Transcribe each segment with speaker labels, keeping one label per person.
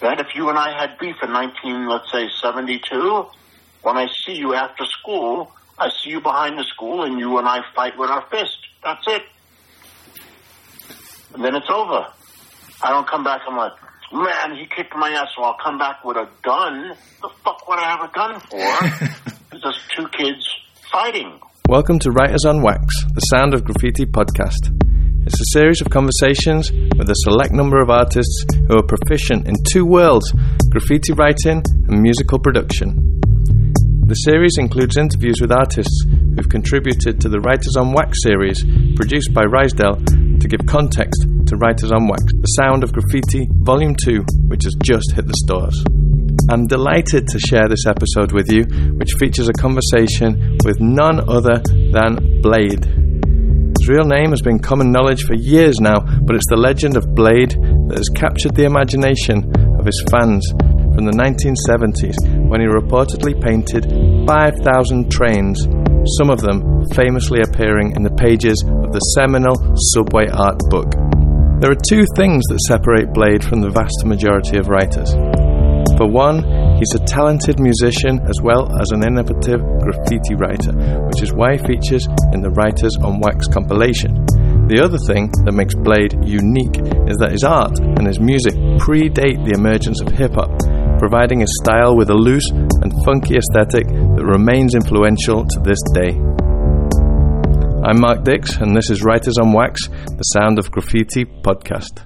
Speaker 1: that if you and I had beef in 19, let's say 72, when I see you after school, I see you behind the school and you and I fight with our fist. That's it. And then it's over. I don't come back. I'm like, man, he kicked my ass, so I'll come back with a gun. The fuck would I have a gun for? it's just two kids fighting.
Speaker 2: Welcome to Writers on Wax, the Sound of Graffiti podcast. It's a series of conversations with a select number of artists who are proficient in two worlds graffiti writing and musical production. The series includes interviews with artists who've contributed to the Writers on Wax series, produced by Rysdale to give context to Writers on Wax, The Sound of Graffiti, Volume 2, which has just hit the stores. I'm delighted to share this episode with you, which features a conversation with none other than Blade. His real name has been common knowledge for years now, but it's the legend of Blade that has captured the imagination of his fans from the 1970s when he reportedly painted 5,000 trains, some of them famously appearing in the pages of the seminal Subway Art book. There are two things that separate Blade from the vast majority of writers. For one, he's a talented musician as well as an innovative graffiti writer, which is why he features in the Writers on Wax compilation. The other thing that makes Blade unique is that his art and his music predate the emergence of hip hop providing a style with a loose and funky aesthetic that remains influential to this day. I'm Mark Dix, and this is Writers on Wax, the Sound of Graffiti podcast.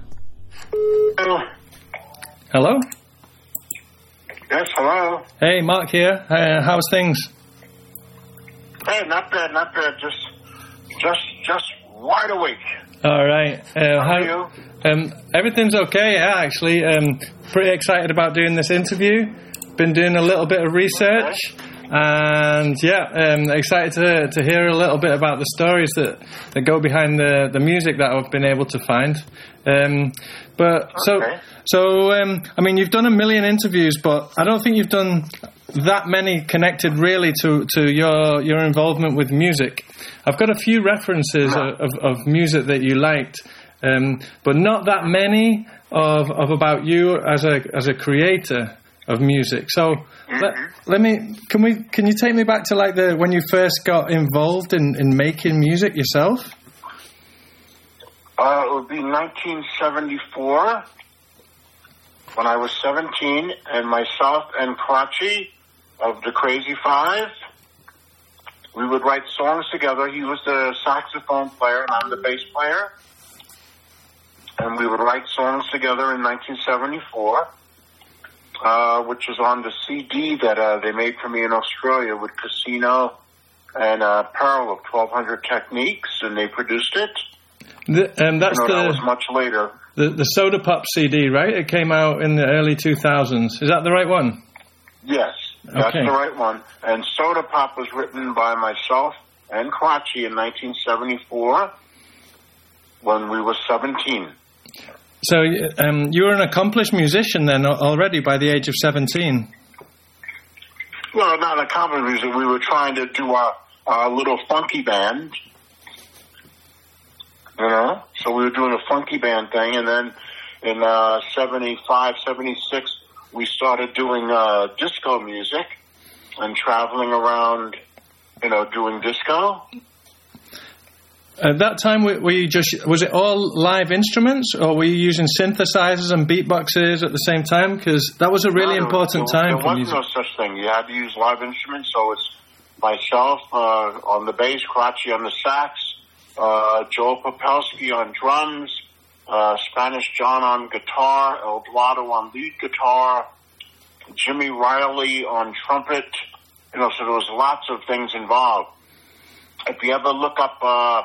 Speaker 1: Hello. Yes, hello.
Speaker 2: Hey, Mark here. Uh, how's things?
Speaker 1: Hey, not bad, not bad. Just, just, just wide awake.
Speaker 2: All right. Uh,
Speaker 1: How are you?
Speaker 2: Um, everything's okay, yeah, actually. Um, pretty excited about doing this interview. Been doing a little bit of research. And yeah, um, excited to, to hear a little bit about the stories that, that go behind the, the music that I've been able to find. Um, but so,
Speaker 1: Okay.
Speaker 2: so um, I mean, you've done a million interviews, but I don't think you've done that many connected really to, to your your involvement with music. I've got a few references of, of, of music that you liked, um, but not that many of, of about you as a as a creator of music. So let, let me can we can you take me back to like the when you first got involved in, in making music yourself?
Speaker 1: Uh, it would be 1974 when I was 17, and myself and Karachi of the Crazy Five, we would write songs together. He was the saxophone player, and I'm the bass player. And we would write songs together in 1974, uh, which was on the CD that uh, they made for me in Australia with Casino and uh, Peril of 1200 Techniques, and they produced it.
Speaker 2: The, um, that's
Speaker 1: No, that
Speaker 2: the,
Speaker 1: was much later.
Speaker 2: the the Soda Pop CD, right? It came out in the early two thousands. Is that the right one?
Speaker 1: Yes, that's
Speaker 2: Okay.
Speaker 1: the right one. And Soda Pop was written by myself and Karachi in 1974 when we were 17.
Speaker 2: So um, you were an accomplished musician then already by the age of seventeen.
Speaker 1: Well, not a common music. We were trying to do our, our little funky band. You know? So we were doing a funky band thing. And then in uh, 75, 76, we started doing uh, disco music and traveling around, you know, doing disco.
Speaker 2: At that time, were, were you just was it all live instruments, or were you using synthesizers and beatboxes at the same time? Because that was a really
Speaker 1: No,
Speaker 2: important
Speaker 1: there,
Speaker 2: time
Speaker 1: There
Speaker 2: for
Speaker 1: was
Speaker 2: music.
Speaker 1: no such thing. You had to use live instruments, so it's myself uh, on the bass, Karachi on the sax, uh, Joe Popelski on drums, uh, Spanish John on guitar, El Dorado on lead guitar, Jimmy Riley on trumpet. You know, so there was lots of things involved. If you ever look up, uh,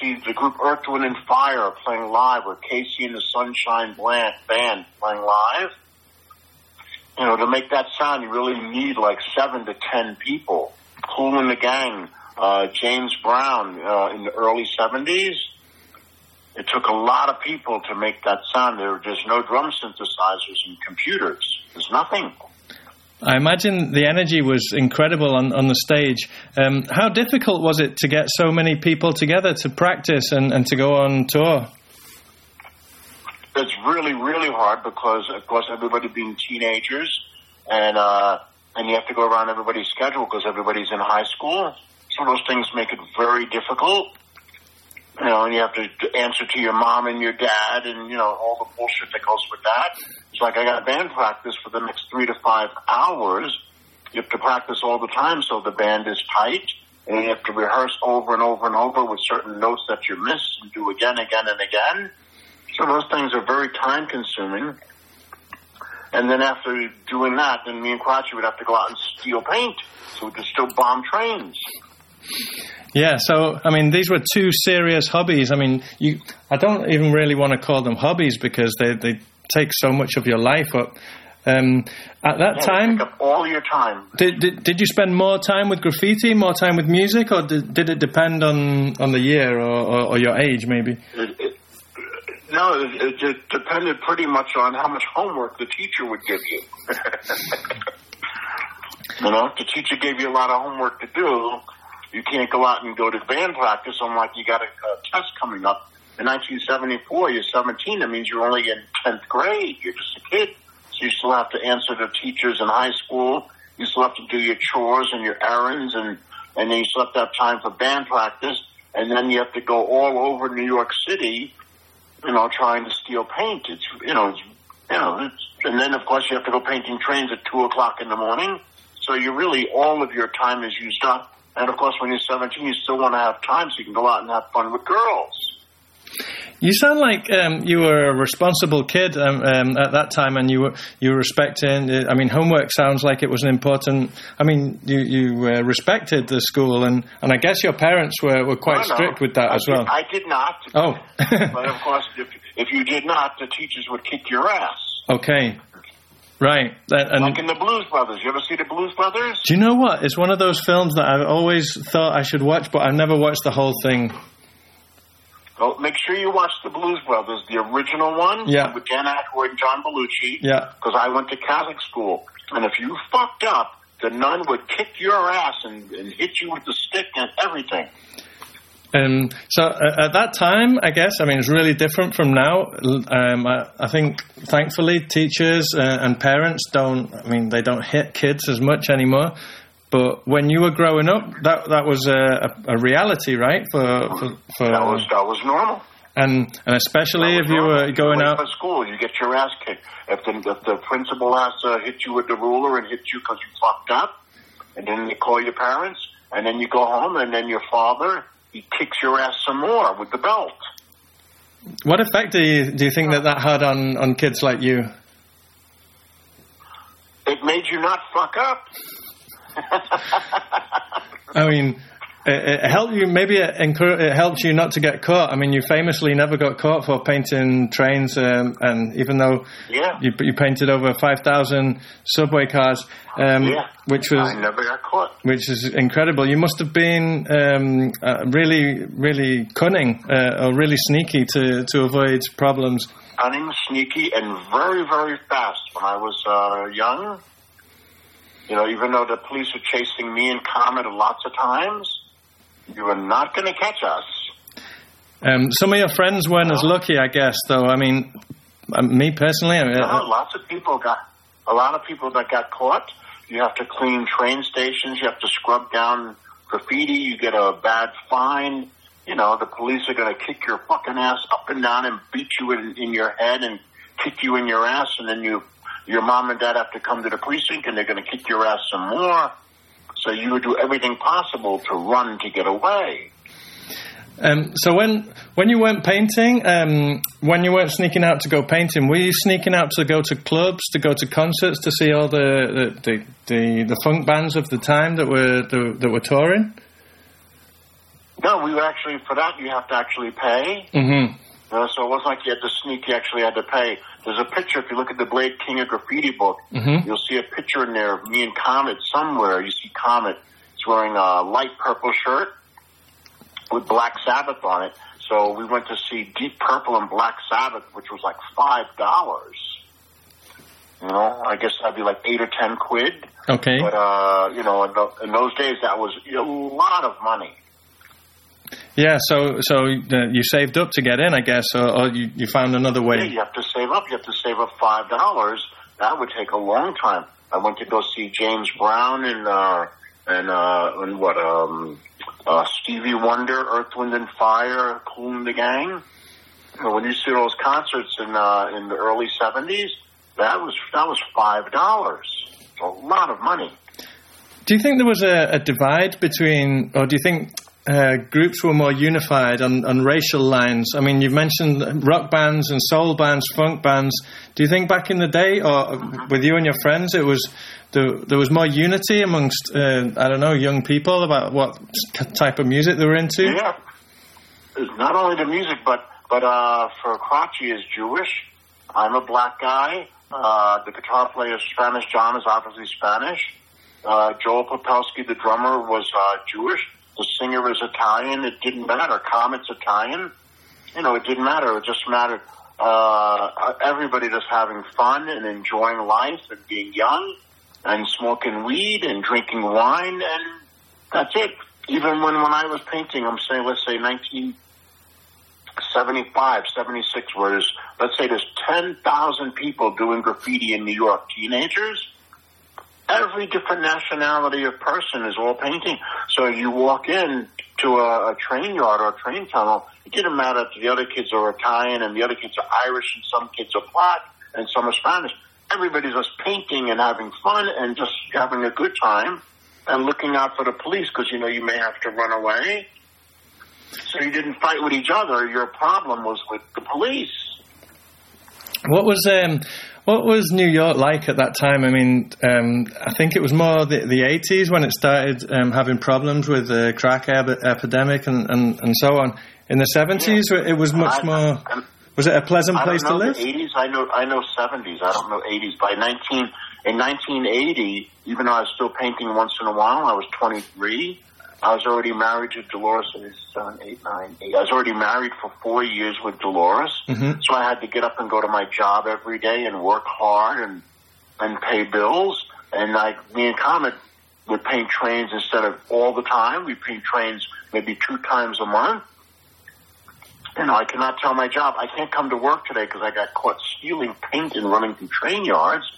Speaker 1: see the group Earth, Wind and Fire playing live, or KC and the Sunshine Band playing live, you know, to make that sound, you really need like seven to ten people. Kool and the Gang, uh, James Brown uh, in the early 70s. It took a lot of people to make that sound. There were just no drum synthesizers and computers. There's nothing.
Speaker 2: I imagine the energy was incredible on, on the stage. Um, how difficult was it to get so many people together to practice and, and to go on tour?
Speaker 1: it's really really hard because of course everybody being teenagers and uh, and you have to go around everybody's schedule because everybody's in high school. So those things make it very difficult. You know, and you have to answer to your mom and your dad, and you know all the bullshit that goes with that. It's like I got band practice for the next three to five hours. You have to practice all the time, so the band is tight, and you have to rehearse over and over and over with certain notes that you miss and do again, again, and again. So those things are very time consuming. And then after doing that, then me and Quatchy would have to go out and steal paint, so we could still bomb trains.
Speaker 2: Yeah, so I mean, these were two serious hobbies. I mean, you, I don't even really want to call them hobbies because they they take so much of your life up. Um, at that
Speaker 1: Yeah,
Speaker 2: time,
Speaker 1: all your time.
Speaker 2: did, did did you spend more time with graffiti, more time with music, or did, did it depend on on the year or, or, or your age, maybe?
Speaker 1: It, it, no, it, it, it depended pretty much on how much homework the teacher would give you. you know, if the teacher gave you a lot of homework to do, you can't go out and go to band practice I'm like, you got a, a test coming up. In 1974, you're 17. That means you're only in 10th grade. You're just a kid. So you still have to answer to teachers in high school. You still have to do your chores and your errands, and and then you still have to have time for band practice. And then you have to go all over New York City, you know, trying to steal paint. It's you know, it's, you know, it's, and then of course you have to go painting trains at two o'clock in the morning. So you really all of your time is used up. And of course, when you're 17, you still want to have time so you can go out and have fun with girls.
Speaker 2: You sound like um, you were a responsible kid um, um, at that time, and you were you were respecting. I mean, homework sounds like it was an important. I mean, you you uh, respected the school, and, and I guess your parents were, were quite
Speaker 1: No, no.
Speaker 2: strict with that
Speaker 1: I
Speaker 2: as
Speaker 1: did-
Speaker 2: well.
Speaker 1: I did not.
Speaker 2: Oh,
Speaker 1: but of course, if, if you did not, the teachers would kick your ass.
Speaker 2: okay, right. That- and
Speaker 1: Like in the Blues Brothers. You ever see the Blues Brothers?
Speaker 2: do you know what? It's one of those films that I've always thought I should watch, but I've never watched the whole thing.
Speaker 1: Well, make sure you watch the Blues Brothers, the original one
Speaker 2: Yeah.
Speaker 1: with Dan Aykroyd and John Belushi.
Speaker 2: Yeah.
Speaker 1: Because I went to Catholic school, and if you fucked up, the nun would kick your ass and, and hit you with the stick and everything.
Speaker 2: Um, so uh, at that time, I guess, I mean, it's really different from now. Um, I, I think, thankfully, teachers uh, and parents don't. I mean, they don't hit kids as much anymore. But when you were growing up, that that was a, a, reality, right? For for, for
Speaker 1: That was that was normal.
Speaker 2: and and especially if you
Speaker 1: normal.
Speaker 2: were going out.
Speaker 1: for school, you get your ass kicked. If the if the principal has to hit you with the ruler and hit you because you fucked up, and then you call your parents, and then you go home, and then your father he kicks your ass some more with the belt.
Speaker 2: What effect do you do you think that that had on on kids like you?
Speaker 1: It made you not fuck up.
Speaker 2: I mean, it, it helped you. Maybe it, encour- it helped you not to get caught. I mean, you famously never got caught for painting trains, um, and even though
Speaker 1: Yeah.
Speaker 2: you, you painted over five thousand subway cars, um,
Speaker 1: Yeah.
Speaker 2: which was
Speaker 1: I never got caught.
Speaker 2: which is incredible. You must have been um, uh, really, really cunning uh, or really sneaky to to avoid problems.
Speaker 1: Cunning, sneaky, and very, very fast when I was uh, young. You know, even though the police were chasing me and Comet lots of times, you were not going to catch us.
Speaker 2: Um, some of your friends weren't as lucky, I guess. Though, I mean, uh, me personally, I mean,
Speaker 1: No,
Speaker 2: uh,
Speaker 1: lots of people got a lot of people that got caught. You have to clean train stations. You have to scrub down graffiti. You get a bad fine. You know, the police are going to kick your fucking ass up and down and beat you in, in your head and kick you in your ass, and then you, your mom and dad have to come to the precinct and they're going to kick your ass some more. So you would do everything possible to run to get away.
Speaker 2: Um, so when when you weren't painting, um, when you weren't sneaking out to go painting, were you sneaking out to go to clubs, to go to concerts, to see all the the, the, the, the funk bands of the time that were the, that were touring?
Speaker 1: No, we would actually for that you have to actually pay.
Speaker 2: Mm-hmm.
Speaker 1: Uh, so it wasn't like you had to sneak, you actually had to pay. There's a picture, if you look at the Blade King of Graffiti book,
Speaker 2: Mhm.
Speaker 1: you'll see a picture in there of me and Comet somewhere. You see Comet. He's wearing a light purple shirt with Black Sabbath on it. So we went to see Deep Purple and Black Sabbath, which was like $5. You know, I guess that'd be like 8 or 10 quid.
Speaker 2: Okay.
Speaker 1: But, uh, you know, in, tho- in those days, that was a lot of money.
Speaker 2: Yeah, so so uh, you saved up to get in, I guess, or, or you, you found another way.
Speaker 1: Yeah, you have to save up. You have to save up five dollars. That would take a long time. I went to go see James Brown and uh, and uh, and what um, uh, Stevie Wonder, Earth, Wind and Fire, Kool and the Gang. When you see those concerts in uh, in the early seventies, that was that was five dollars. A lot of money.
Speaker 2: Do you think there was a, a divide between, or do you think uh, groups were more unified on, on racial lines? I mean, you've mentioned rock bands and soul bands, funk bands. Do you think back in the day, or with you and your friends, it was there, there was more unity amongst uh, I don't know young people about what type of music they were into?
Speaker 1: Yeah, not only the music, but but uh, for Crotchy is Jewish. I'm a black guy. Uh, the guitar player is Spanish. John is obviously Spanish. Uh, Joel Popelski, the drummer, was Jewish. The singer is Italian. It didn't matter. Comet's Italian. You know, it didn't matter. It just mattered uh, everybody just having fun and enjoying life and being young and smoking weed and drinking wine and that's it. Even when, when I was painting, I'm saying, let's say 1975, 76, where there's, let's say there's 10,000 people doing graffiti in New York, teenagers every different nationality of person is all painting. So you walk in to a, a train yard or a train tunnel, it didn't matter if the other kids are Italian and the other kids are Irish and some kids are black and some are Spanish. Everybody's just painting and having fun and just having a good time and looking out for the police because you know you may have to run away. So you didn't fight with each other. Your problem was with the police.
Speaker 2: What was um, what was New York like at that time? I mean, um, I think it was more the, the 80s when it started um, having problems with the crack ep- epidemic and, and, and so on. In the 70s, yeah. it was much I, more. I, was it a pleasant place
Speaker 1: to
Speaker 2: live?
Speaker 1: The 80s, I know, I know 70s. I don't know 80s. By 19, in 1980, even though I was still painting once in a while, I was 23. I was already married to Dolores and his son, eight, nine, eight. I was already married for four years with Dolores. Mm-hmm. So I had to get up and go to my job every day and work hard and, and pay bills. And like me and Comet would paint trains instead of all the time. We paint trains maybe two times a month. You know, I cannot tell my job. I can't come to work today because I got caught stealing paint and running through train yards.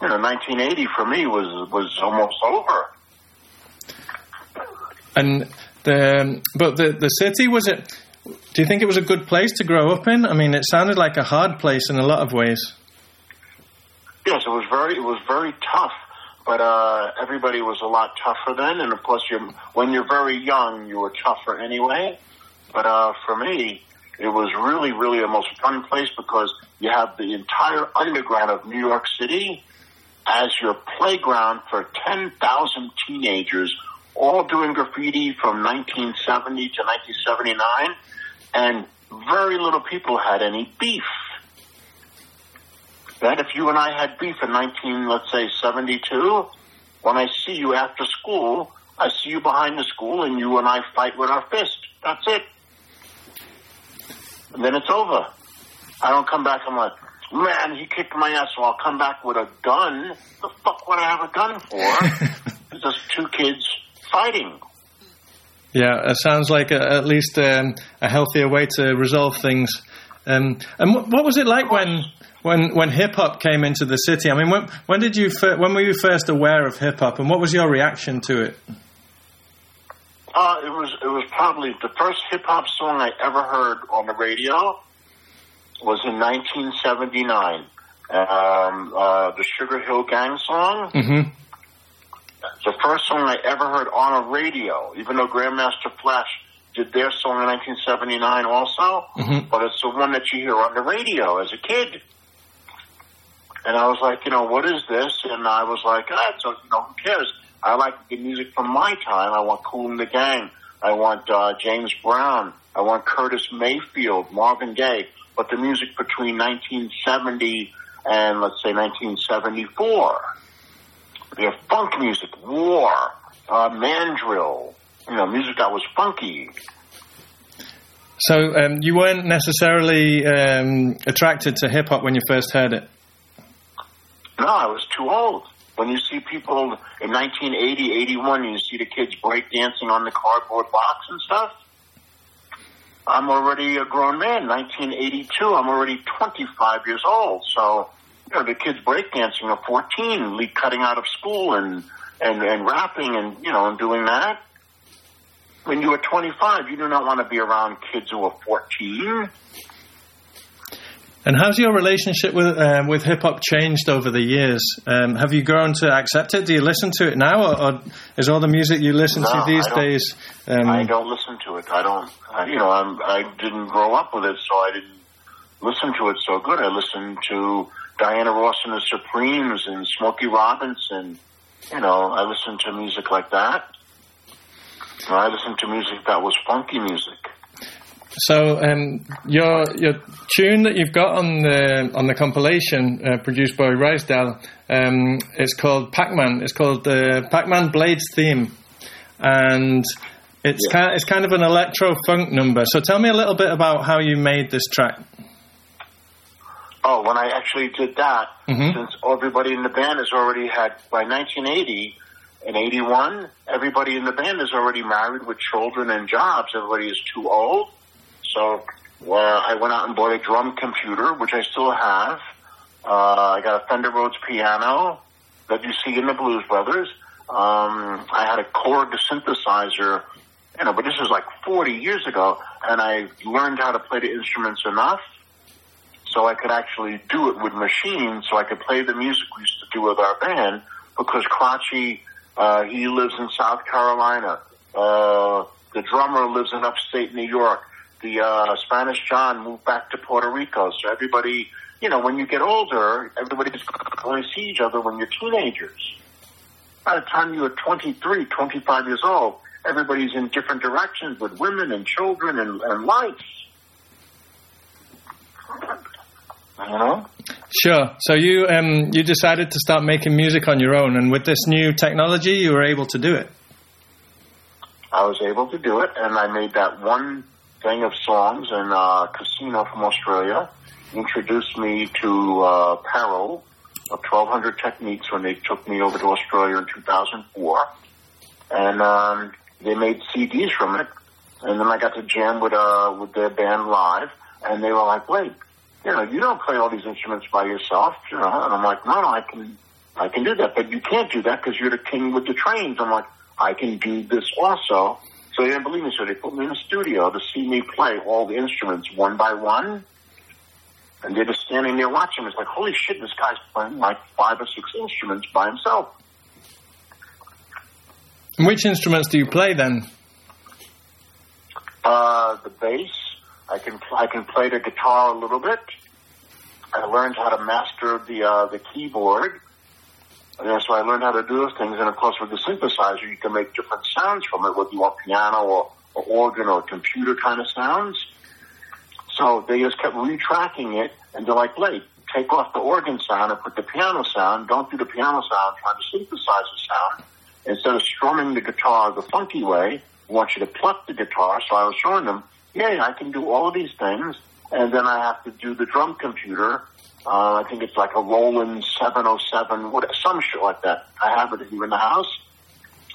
Speaker 1: You know, 1980 for me was was almost over.
Speaker 2: And the but the the city was it? Do you think it was a good place to grow up in? I mean, it sounded like a hard place in a lot of ways.
Speaker 1: Yes, it was very it was very tough, but uh, everybody was a lot tougher then. And of course, you when you're very young, you were tougher anyway. But uh, for me, it was really, really the most fun place because you have the entire underground of New York City as your playground for 10,000 teenagers all doing graffiti from 1970 to 1979, and very little people had any beef. That if you and I had beef in 19, let's say 72, when I see you after school, I see you behind the school and you and I fight with our fist. That's it. And then it's over. I don't come back I'm like, man, he kicked my ass, so I'll come back with a gun. The fuck would I have a gun for? it's just two kids fighting.
Speaker 2: Yeah, it sounds like a, at least um, a healthier way to resolve things. Um, and what, what was it like when when when hip hop came into the city? I mean, when when did you fir- when were you first aware of hip hop, and what was your reaction to it?
Speaker 1: Uh, it was it was probably the first hip hop song I ever heard on the radio was in 1979. Um, uh, the Sugar Hill Gang song.
Speaker 2: Mm-hmm
Speaker 1: the first song I ever heard on a radio, even though Grandmaster Flash did their song in 1979 also, mm-hmm. but it's the one that you hear on the radio as a kid. And I was like, you know, what is this? And I was like, ah, so, you know, who cares? I like the music from my time. I want Kool and the Gang. I want uh, James Brown. I want Curtis Mayfield, Marvin Gaye. But the music between 1970 and let's say 1974 have funk music, war, uh, mandrill, you know, music that was funky.
Speaker 2: So um, you weren't necessarily um, attracted to hip hop when you first heard it.
Speaker 1: No, I was too old. When you see people in 1980, 81, you see the kids break dancing on the cardboard box and stuff. I'm already a grown man. 1982, I'm already 25 years old. So, you know, the kids breakdancing are 14, le- cutting out of school and, and, and rapping and, you know, and doing that. When you are 25, you do not want to be around kids who are 14.
Speaker 2: And how's your relationship with um, with hip hop changed over the years? Um, have you grown to accept it? Do you listen to it now, or, or is all the music you listen
Speaker 1: No,
Speaker 2: to these
Speaker 1: I
Speaker 2: days? Um,
Speaker 1: I don't listen to it. I don't, I, you know, I'm, I didn't grow up with it, so I didn't listen to it so good. I listened to Diana Ross and the Supremes and Smokey Robinson. You know, I listened to music like that. And I listened to music that was funky music.
Speaker 2: So um, your your tune that you've got on the on the compilation uh, produced by Risedale, um, it's called Pac-Man. It's called the Pac-Man Blades theme, and it's
Speaker 1: Yeah.
Speaker 2: kind it's kind of an electro funk number. So tell me a little bit about how you made this track.
Speaker 1: Oh, when I actually did that,
Speaker 2: Mhm.
Speaker 1: since everybody in the band has already had, by 1980 and 81, everybody in the band is already married with children and jobs. Everybody is too old. So uh, I went out and bought a drum computer, which I still have. Uh, I got a Fender Rhodes piano that you see in the Blues Brothers. Um, I had a Korg synthesizer, you know, but this was like 40 years ago, and I learned how to play the instruments enough so I could actually do it with machines, so I could play the music we used to do with our band. Because Crotchy, uh, he lives in South Carolina. Uh, the drummer lives in upstate New York. The uh, Spanish John moved back to Puerto Rico. So everybody, you know, when you get older, everybody's going to see each other when you're teenagers. By the time you're 23, 25 years old, everybody's in different directions with women and children and, and life. Know?
Speaker 2: Sure. So you um, you decided to start making music on your own, and with this new technology, you were able to do it.
Speaker 1: I was able to do it, and I made that one thing of songs in uh, Casino from Australia. Introduced me to uh, of 1200 Techniques when they took me over to Australia in 2004. And um, they made CDs from it. And then I got to jam with, uh, with their band live. And they were like, wait, you know, you don't play all these instruments by yourself, you know. And I'm like, no, no, I can, I can do that. But you can't do that because you're the king with the trains. I'm like, I can do this also. So they didn't believe me, so they put me in the studio to see me play all the instruments one by one. And they're just standing there watching. It's like, holy shit, this guy's playing like five or six instruments by himself.
Speaker 2: Which instruments do you play then?
Speaker 1: Uh, the bass, I can I can play the guitar a little bit. I learned how to master the uh, the keyboard. And so I learned how to do those things. And of course, with the synthesizer, you can make different sounds from it, whether you want piano or, or organ or computer kind of sounds. So they just kept retracking it, and they're like, "Blake, take off the organ sound and put the piano sound. Don't do the piano sound. Try to synthesize the sound instead of strumming the guitar the funky way. I want you to pluck the guitar." So I was showing them, "Yeah, I can do all of these things." And then I have to do the drum computer. Uh, I think it's like a Roland 707, what, some shit like that. I have it here in the house,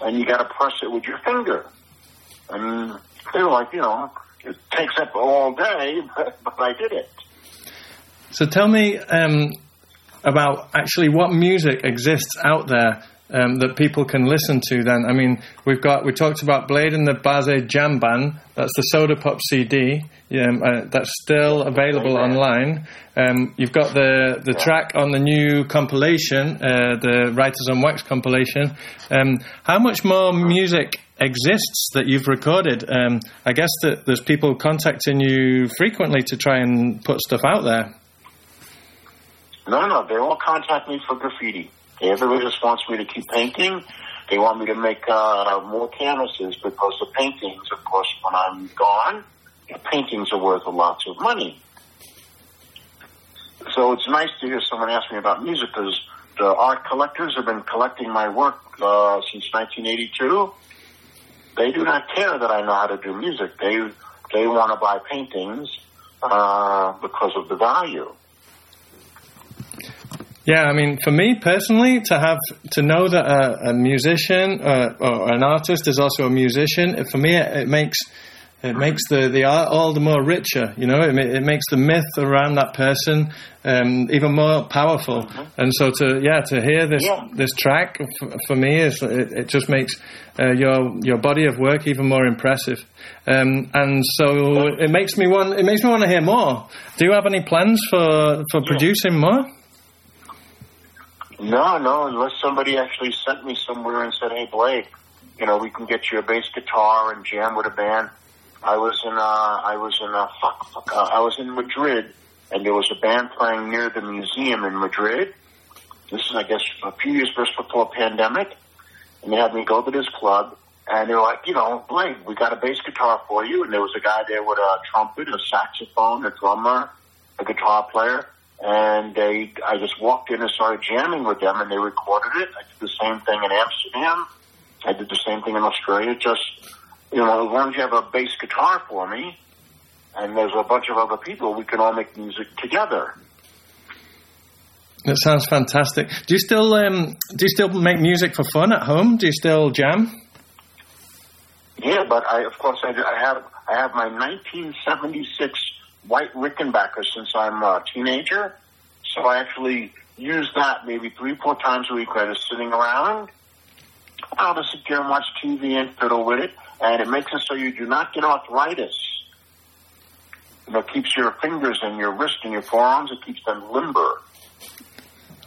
Speaker 1: and you got to press it with your finger. And they were like, you know, it takes up all day, but, but I did it.
Speaker 2: So tell me um, about actually what music exists out there um, that people can listen to. Then, I mean, we've got we talked about Blade and the Baze Jam Band. That's the Soda Pop CD. Um, uh, that's still available
Speaker 1: Amen.
Speaker 2: online. Um, you've got the the
Speaker 1: Yeah.
Speaker 2: track on the new compilation, uh, the Writers on Wax compilation. Um, how much more music exists that you've recorded? Um, I guess that there's people contacting you frequently to try and put stuff out there.
Speaker 1: No, no, they all contact me for graffiti. Everybody just wants me to keep painting. They want me to make uh, more canvases because the paintings, of course, when I'm gone, the paintings are worth lots of money. So it's nice to hear someone ask me about music because the art collectors have been collecting my work uh, since 1982. They do not care that I know how to do music. They they want to buy paintings uh, because of the value.
Speaker 2: Yeah, I mean, for me personally, to have to know that a, a musician uh, or an artist is also a musician, for me, it, it makes it makes the, the art all the more richer. You know, it, it makes the myth around that person um, even more powerful. Mm-hmm. And so to yeah to hear this yeah. this track f- for me is it, it just makes uh, your your body of work even more impressive. Um, and so it makes me want it makes me want to hear more. Do you have any plans for for yeah. producing more?
Speaker 1: No, no, unless somebody actually sent me somewhere and said, "Hey, Blake, you know, we can get you a bass guitar and jam with a band." I was in, uh, I was in, uh, fuck, fuck, uh, I was in Madrid, and there was a band playing near the museum in Madrid. This is, I guess, a few years before pandemic, and they had me go to this club, and they were like, you know, Blake, we got a bass guitar for you, and there was a guy there with a trumpet, a saxophone, a drummer, a guitar player and they I just walked in and started jamming with them, and they recorded it. I did the same thing in Amsterdam. I did the same thing in Australia. Just you know, as long as you have a bass guitar for me, and there's a bunch of other people, we can all make music together.
Speaker 2: That sounds fantastic. Do you still um, do you still make music for fun at home? Do you still jam?
Speaker 1: Yeah, but I of course I, I have I have my 1976 white Rickenbacker since I'm a teenager. So I actually use that maybe three, four times a week when I'm sitting around. I'll just sit there and watch TV and fiddle with it, and it makes it so you do not get arthritis. You know, it keeps your fingers and your wrist and your forearms, it keeps them limber.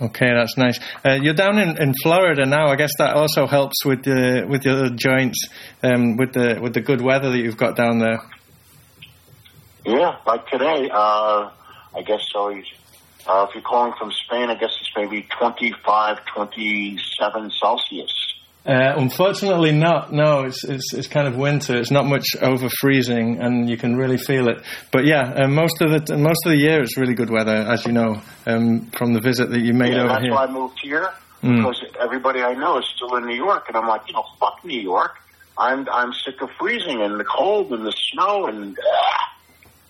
Speaker 2: Okay, that's nice. Uh, you're down in, in Florida now. I guess that also helps with the with your joints, um, with the with the good weather that you've got down there.
Speaker 1: Yeah, like today, uh, I guess so. Uh, if you're calling from Spain, I guess it's maybe 25, 27 Celsius.
Speaker 2: Uh, unfortunately, not. No, it's, it's, it's kind of winter. It's not much over freezing, and you can really feel it. But yeah, uh, most of the most of the year it's really good weather, as you know um, from the visit that you made
Speaker 1: yeah,
Speaker 2: over
Speaker 1: that's
Speaker 2: here.
Speaker 1: That's why I moved here mm. because everybody I know is still in New York, and I'm like, you know, fuck New York. I'm I'm sick of freezing and the cold and the snow and. Uh,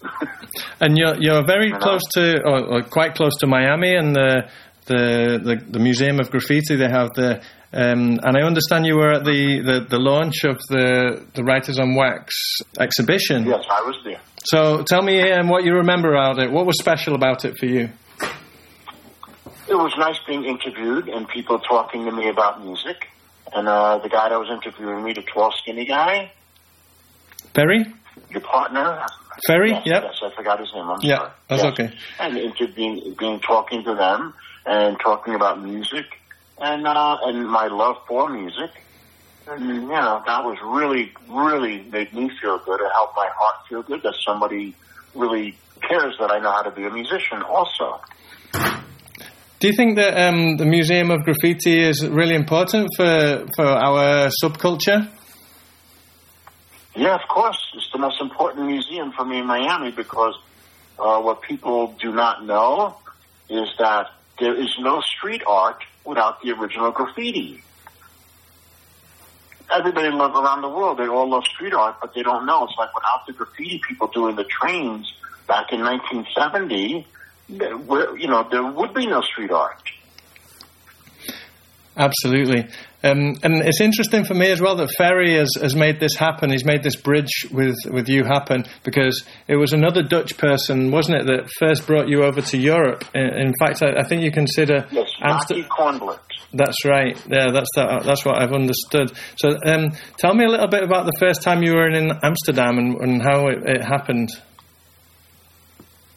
Speaker 2: and you're you're very close to, or, or, quite close to Miami, and the the the, the Museum of Graffiti they have the. Um, and I understand you were at the, the, the launch of the the Writers on Wax exhibition.
Speaker 1: Yes, I was there.
Speaker 2: So tell me um, what you remember about it. What was special about it for you?
Speaker 1: It was nice being interviewed and people talking to me about music. And uh, the guy that was interviewing me, the tall, skinny guy.
Speaker 2: Perry?
Speaker 1: Your partner,
Speaker 2: Ferry,
Speaker 1: yes,
Speaker 2: yep.
Speaker 1: Yes, I forgot his name. I'm
Speaker 2: yeah,
Speaker 1: sorry.
Speaker 2: that's
Speaker 1: yes.
Speaker 2: okay.
Speaker 1: And into being, being talking to them and talking about music and uh, and my love for music. And, you know, that was really, really made me feel good. It helped my heart feel good that somebody really cares that I know how to be a musician also.
Speaker 2: Do you think that um, the Museum of Graffiti is really important for, for our subculture?
Speaker 1: Yeah, of course. It's the most important museum for me in Miami because uh, what people do not know is that there is no street art without the original graffiti. Everybody love around the world, they all love street art, but they don't know. It's like without the graffiti people doing the trains back in 1970, there, you know, there would be no street art.
Speaker 2: Absolutely. Um, and it's interesting for me as well that Ferry has, has made this happen. He's made this bridge with, with you happen because it was another Dutch person, wasn't it, that first brought you over to Europe. In, in fact, I, I, think you consider.
Speaker 1: Yes, Amster-.
Speaker 2: That's right. Yeah, that's that, that's what I've understood. So, um, tell me a little bit about the first time you were in Amsterdam and, and how it, it happened.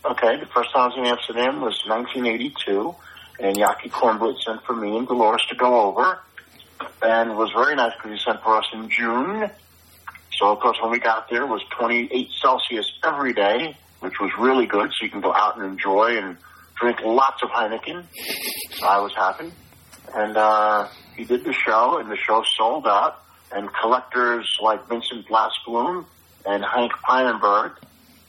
Speaker 1: Okay, the first time I was in Amsterdam was 1982, and Yaki Kornblit sent for me and Dolores to go over and it was very nice because he sent for us in June. So of course when we got there it was 28 Celsius every day, which was really good. So you can go out and enjoy and drink lots of Heineken. I was happy. And, uh, he did the show and the show sold out and collectors like Vincent Vlasblom and Henk Pijnenburg,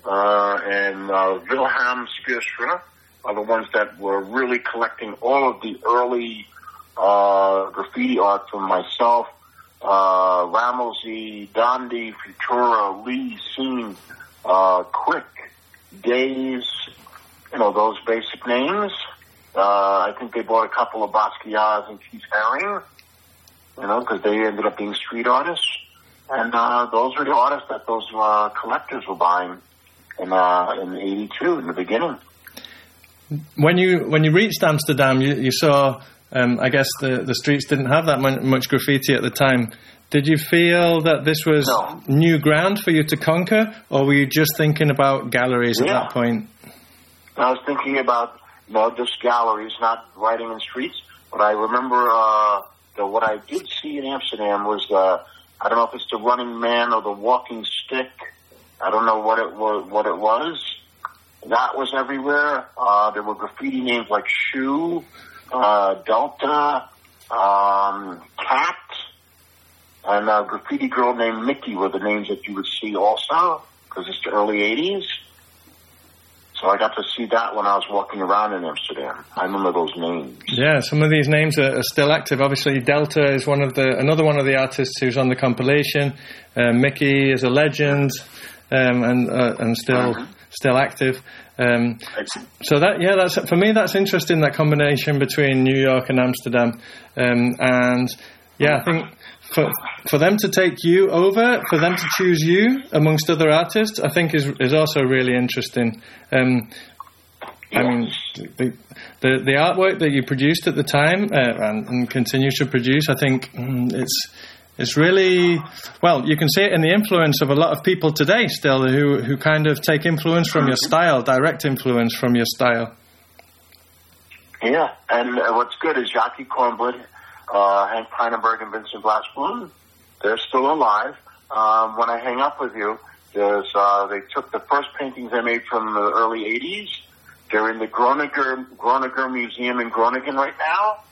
Speaker 1: uh, and, uh, Wilhelm Spierstra are the ones that were really collecting all of the early uh, graffiti art from myself, uh, Rammellzee, Dondi, Futura, Lee, Seen, uh, Quik, Daze, you know, those basic names. Uh, I think they bought a couple of Basquiat's and Keith Haring, you know, because they ended up being street artists. and uh, those were the artists that those uh, collectors were buying in uh, in '82 in the beginning.
Speaker 2: When you when you reached Amsterdam, you, you saw. Um, I guess the, the streets didn't have that much graffiti at the time. Did you feel that this was
Speaker 1: No.
Speaker 2: new ground for you to conquer, or were you just thinking about galleries at that point?
Speaker 1: I was thinking about you know just galleries, not writing in streets. But I remember uh, the, what I did see in Amsterdam was uh, I don't know if it's the Running Man or the Walking Stick. I don't know what it was. What it was. That was everywhere. Uh, there were graffiti names like Shoe, uh, Delta, um, Cat, and a graffiti girl named Mickey were the names that you would see also because it's the early '80s. So I got to see that when I was walking around in Amsterdam. I remember those names.
Speaker 2: Yeah, some of these names are, are still active. Obviously, Delta is one of the another one of the artists who's on the compilation. Uh, Mickey is a legend um, and uh, and still still active. Um, so that yeah, that's for me. That's interesting. That combination between New York and Amsterdam, um, and yeah, I think for for them to take you over, for them to choose you amongst other artists, I think is is also really interesting. Um, I mean, the, the the artwork that you produced at the time uh, and, and continue to produce, I think mm, it's it's really well. You can see it in the influence of a lot of people today, still who who kind of take influence from your style, direct influence from your style.
Speaker 1: Yeah, and uh, what's good is Yaki Kornblit, uh, Henk Pijnenburg, and Vincent Vlasblom. They're still alive. Um, when I hang up with you, there's uh, they took the first paintings I made from the early '80s. They're in the Groninger Groninger Museum in Groningen right now,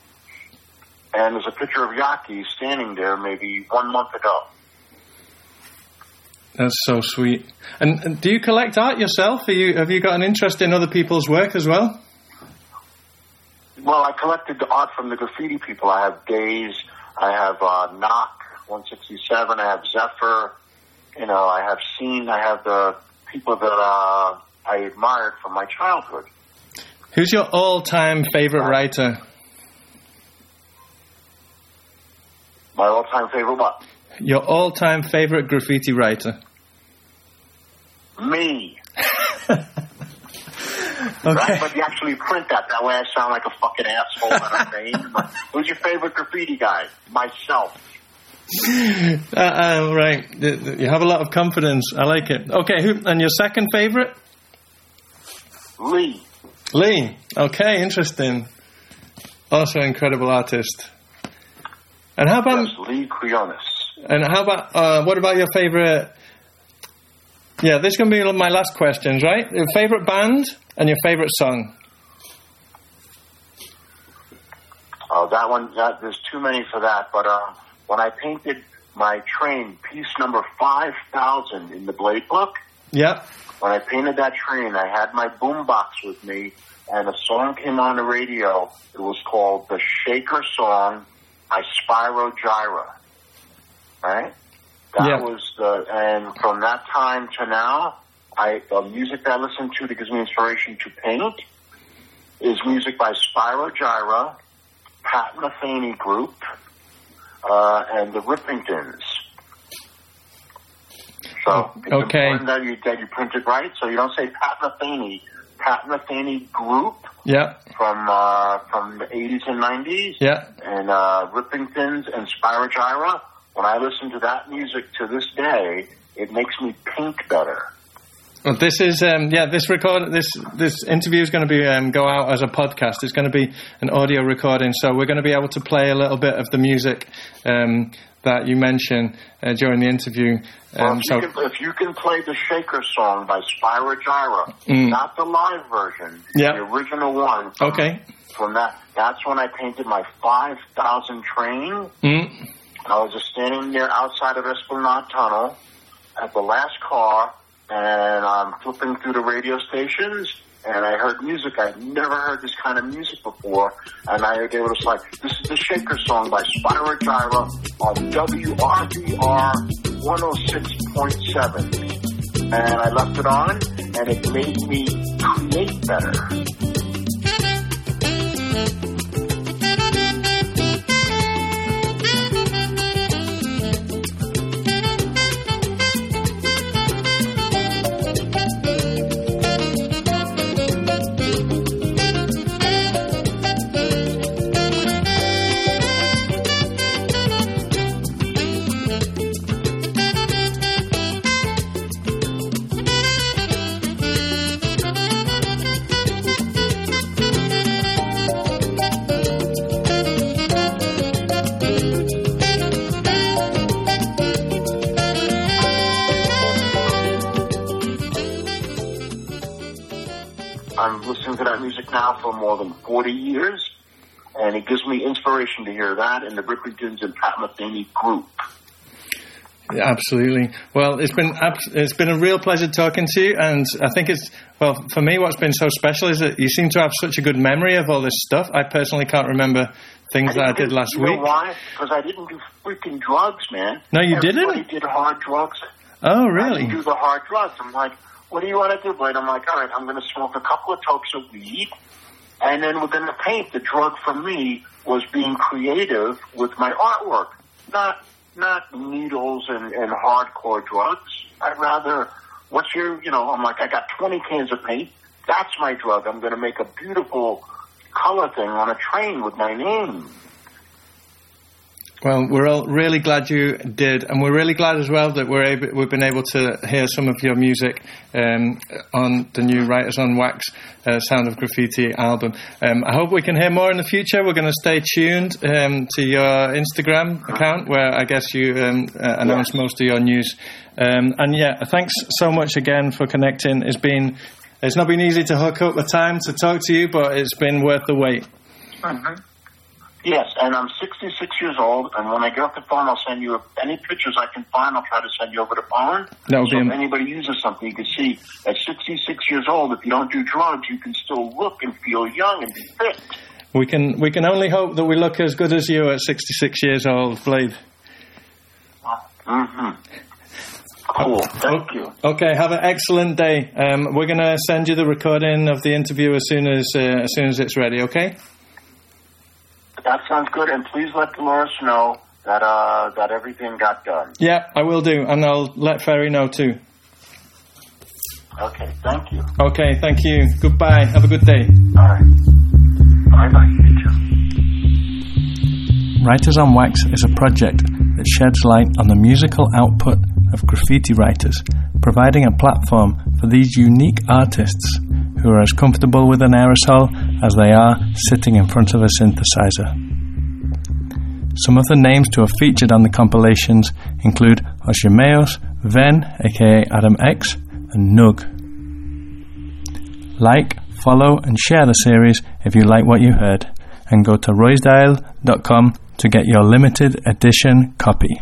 Speaker 1: and there's a picture of Yaki standing there maybe one month ago.
Speaker 2: That's so sweet. And, and do you collect art yourself? Are you have you got an interest in other people's work as well?
Speaker 1: Well, I collected the art from the graffiti people. I have Daze, I have uh, Noc 167, I have Zephyr, you know, I have Seen, I have the people that uh, I admired from my childhood.
Speaker 2: Who's your all-time favorite writer?
Speaker 1: My all-time favorite what?
Speaker 2: Your all-time favorite graffiti writer?
Speaker 1: Me.
Speaker 2: Okay.
Speaker 1: Right? But you actually print that. That way I sound like a fucking asshole I'm. Who's your favorite graffiti guy? Myself.
Speaker 2: Uh, uh, right. You have a lot of confidence. I like it. Okay. Who, and your second favorite?
Speaker 1: Lee.
Speaker 2: Lee. Okay. Interesting. Also incredible artist. And how about
Speaker 1: Yes, Lee Quiñones.
Speaker 2: and how about uh, what about your favorite? Yeah, this is going to be my last questions, right? Your favorite band and your favorite song.
Speaker 1: Oh, that one, that, there's too many for that. But uh, when I painted my train, piece number 5,000 in the Blade book,
Speaker 2: Yeah.
Speaker 1: when I painted that train, I had my boombox with me, and a song came on the radio. It was called The Shaker Song by Spyro Gyra. Right? That
Speaker 2: Yeah.
Speaker 1: was the, and from that time to now, I, the music that I listen to that gives me inspiration to paint is music by Spyro Gyra, Pat Metheny Group, uh, and the Rippingtons. So it's
Speaker 2: Okay.
Speaker 1: important that you that you print it right, so you don't say Pat Metheny. Pat Metheny Group
Speaker 2: Yeah.
Speaker 1: from uh, from the 80s and 90s,
Speaker 2: Yeah.
Speaker 1: and uh, Rippingtons and Spyro Gyra. When I listen to that music to this day, it makes me pink better.
Speaker 2: Well, this is um, yeah. This record, this this interview is going to be um, go out as a podcast. It's going to be an audio recording, so we're going to be able to play a little bit of the music um, that you mentioned uh, during the interview.
Speaker 1: Well,
Speaker 2: Um,
Speaker 1: if,
Speaker 2: so
Speaker 1: you can, if you can play the Shaker song by Spyro Gyra,
Speaker 2: Mm.
Speaker 1: not the live version, the original one.
Speaker 2: Okay,
Speaker 1: From that, that's when I painted my 5,000 train.
Speaker 2: mm,
Speaker 1: I was just standing there outside of Esplanade Tunnel at the last car, and I'm flipping through the radio stations, and I heard music. I'd never heard this kind of music before, and I they were just like, "This is the Shaker song by Spyro Gyra on WRVR 106.7," and I left it on, and it made me create better. For more than 40 years, and it gives me inspiration to hear that in the Rickertons and Pat Metheny group.
Speaker 2: Yeah, absolutely. Well, it's been it's been a real pleasure talking to you, and I think it's well for me. What's been so special is that you seem to have such a good memory of all this stuff. I personally can't remember things I that I did last
Speaker 1: you
Speaker 2: week.
Speaker 1: Know why? Because I didn't do freaking drugs, man.
Speaker 2: No, you
Speaker 1: Everybody
Speaker 2: didn't.
Speaker 1: Did hard drugs.
Speaker 2: Oh, really?
Speaker 1: I didn't do the hard drugs. I'm like, what do you want to do, Blade? I'm like, all right, I'm going to smoke a couple of tokes of weed, and then going to paint. The drug for me was being creative with my artwork, not not needles and, and hardcore drugs. I'd rather, what's your, you know, I'm like, I got 20 cans of paint. That's my drug. I'm going to make a beautiful color thing on a train with my name.
Speaker 2: Well, we're all really glad you did, and we're really glad as well that we're able, we've been able to hear some of your music um, on the new Writers on Wax uh, Sound of Graffiti album. Um, I hope we can hear more in the future. We're going to stay tuned um, to your Instagram account, where I guess you um, uh, announce most of your news. Um, and yeah, thanks so much again for connecting. It's been it's not been easy to hook up the time to talk to you, but it's been worth the wait.
Speaker 1: Mm-hmm. Yes, and I'm 66 years old, and when I get off the phone, I'll send you any pictures I can find. I'll try to send you over to phone.
Speaker 2: That would
Speaker 1: so
Speaker 2: be
Speaker 1: if anybody uses something, you can see at 66 years old, if you don't do drugs, you can still look and feel young and be fit.
Speaker 2: We can we can only hope that we look as good as you at 66 years old, Blade.
Speaker 1: Mm-hmm. Cool. Thank you.
Speaker 2: Okay, have an excellent day. Um, we're going to send you the recording of the interview as soon as uh, as soon as it's ready. Okay.
Speaker 1: That sounds good, and please let Dolores know that uh, that everything got done.
Speaker 2: Yeah, I will do, and I'll let Ferry know too.
Speaker 1: Okay, thank you.
Speaker 2: Okay, thank you. Goodbye. Have a good day.
Speaker 1: All right. Bye bye.
Speaker 2: Writers on Wax is a project that sheds light on the musical output of graffiti writers, providing a platform for these unique artists who are as comfortable with an aerosol as they are sitting in front of a synthesizer. Some of the names to have featured on the compilations include Oshimeos, Ven, aka Adam X, and Nug. Like, follow, and share the series if you like what you heard, and go to roysdale.com to get your limited edition copy.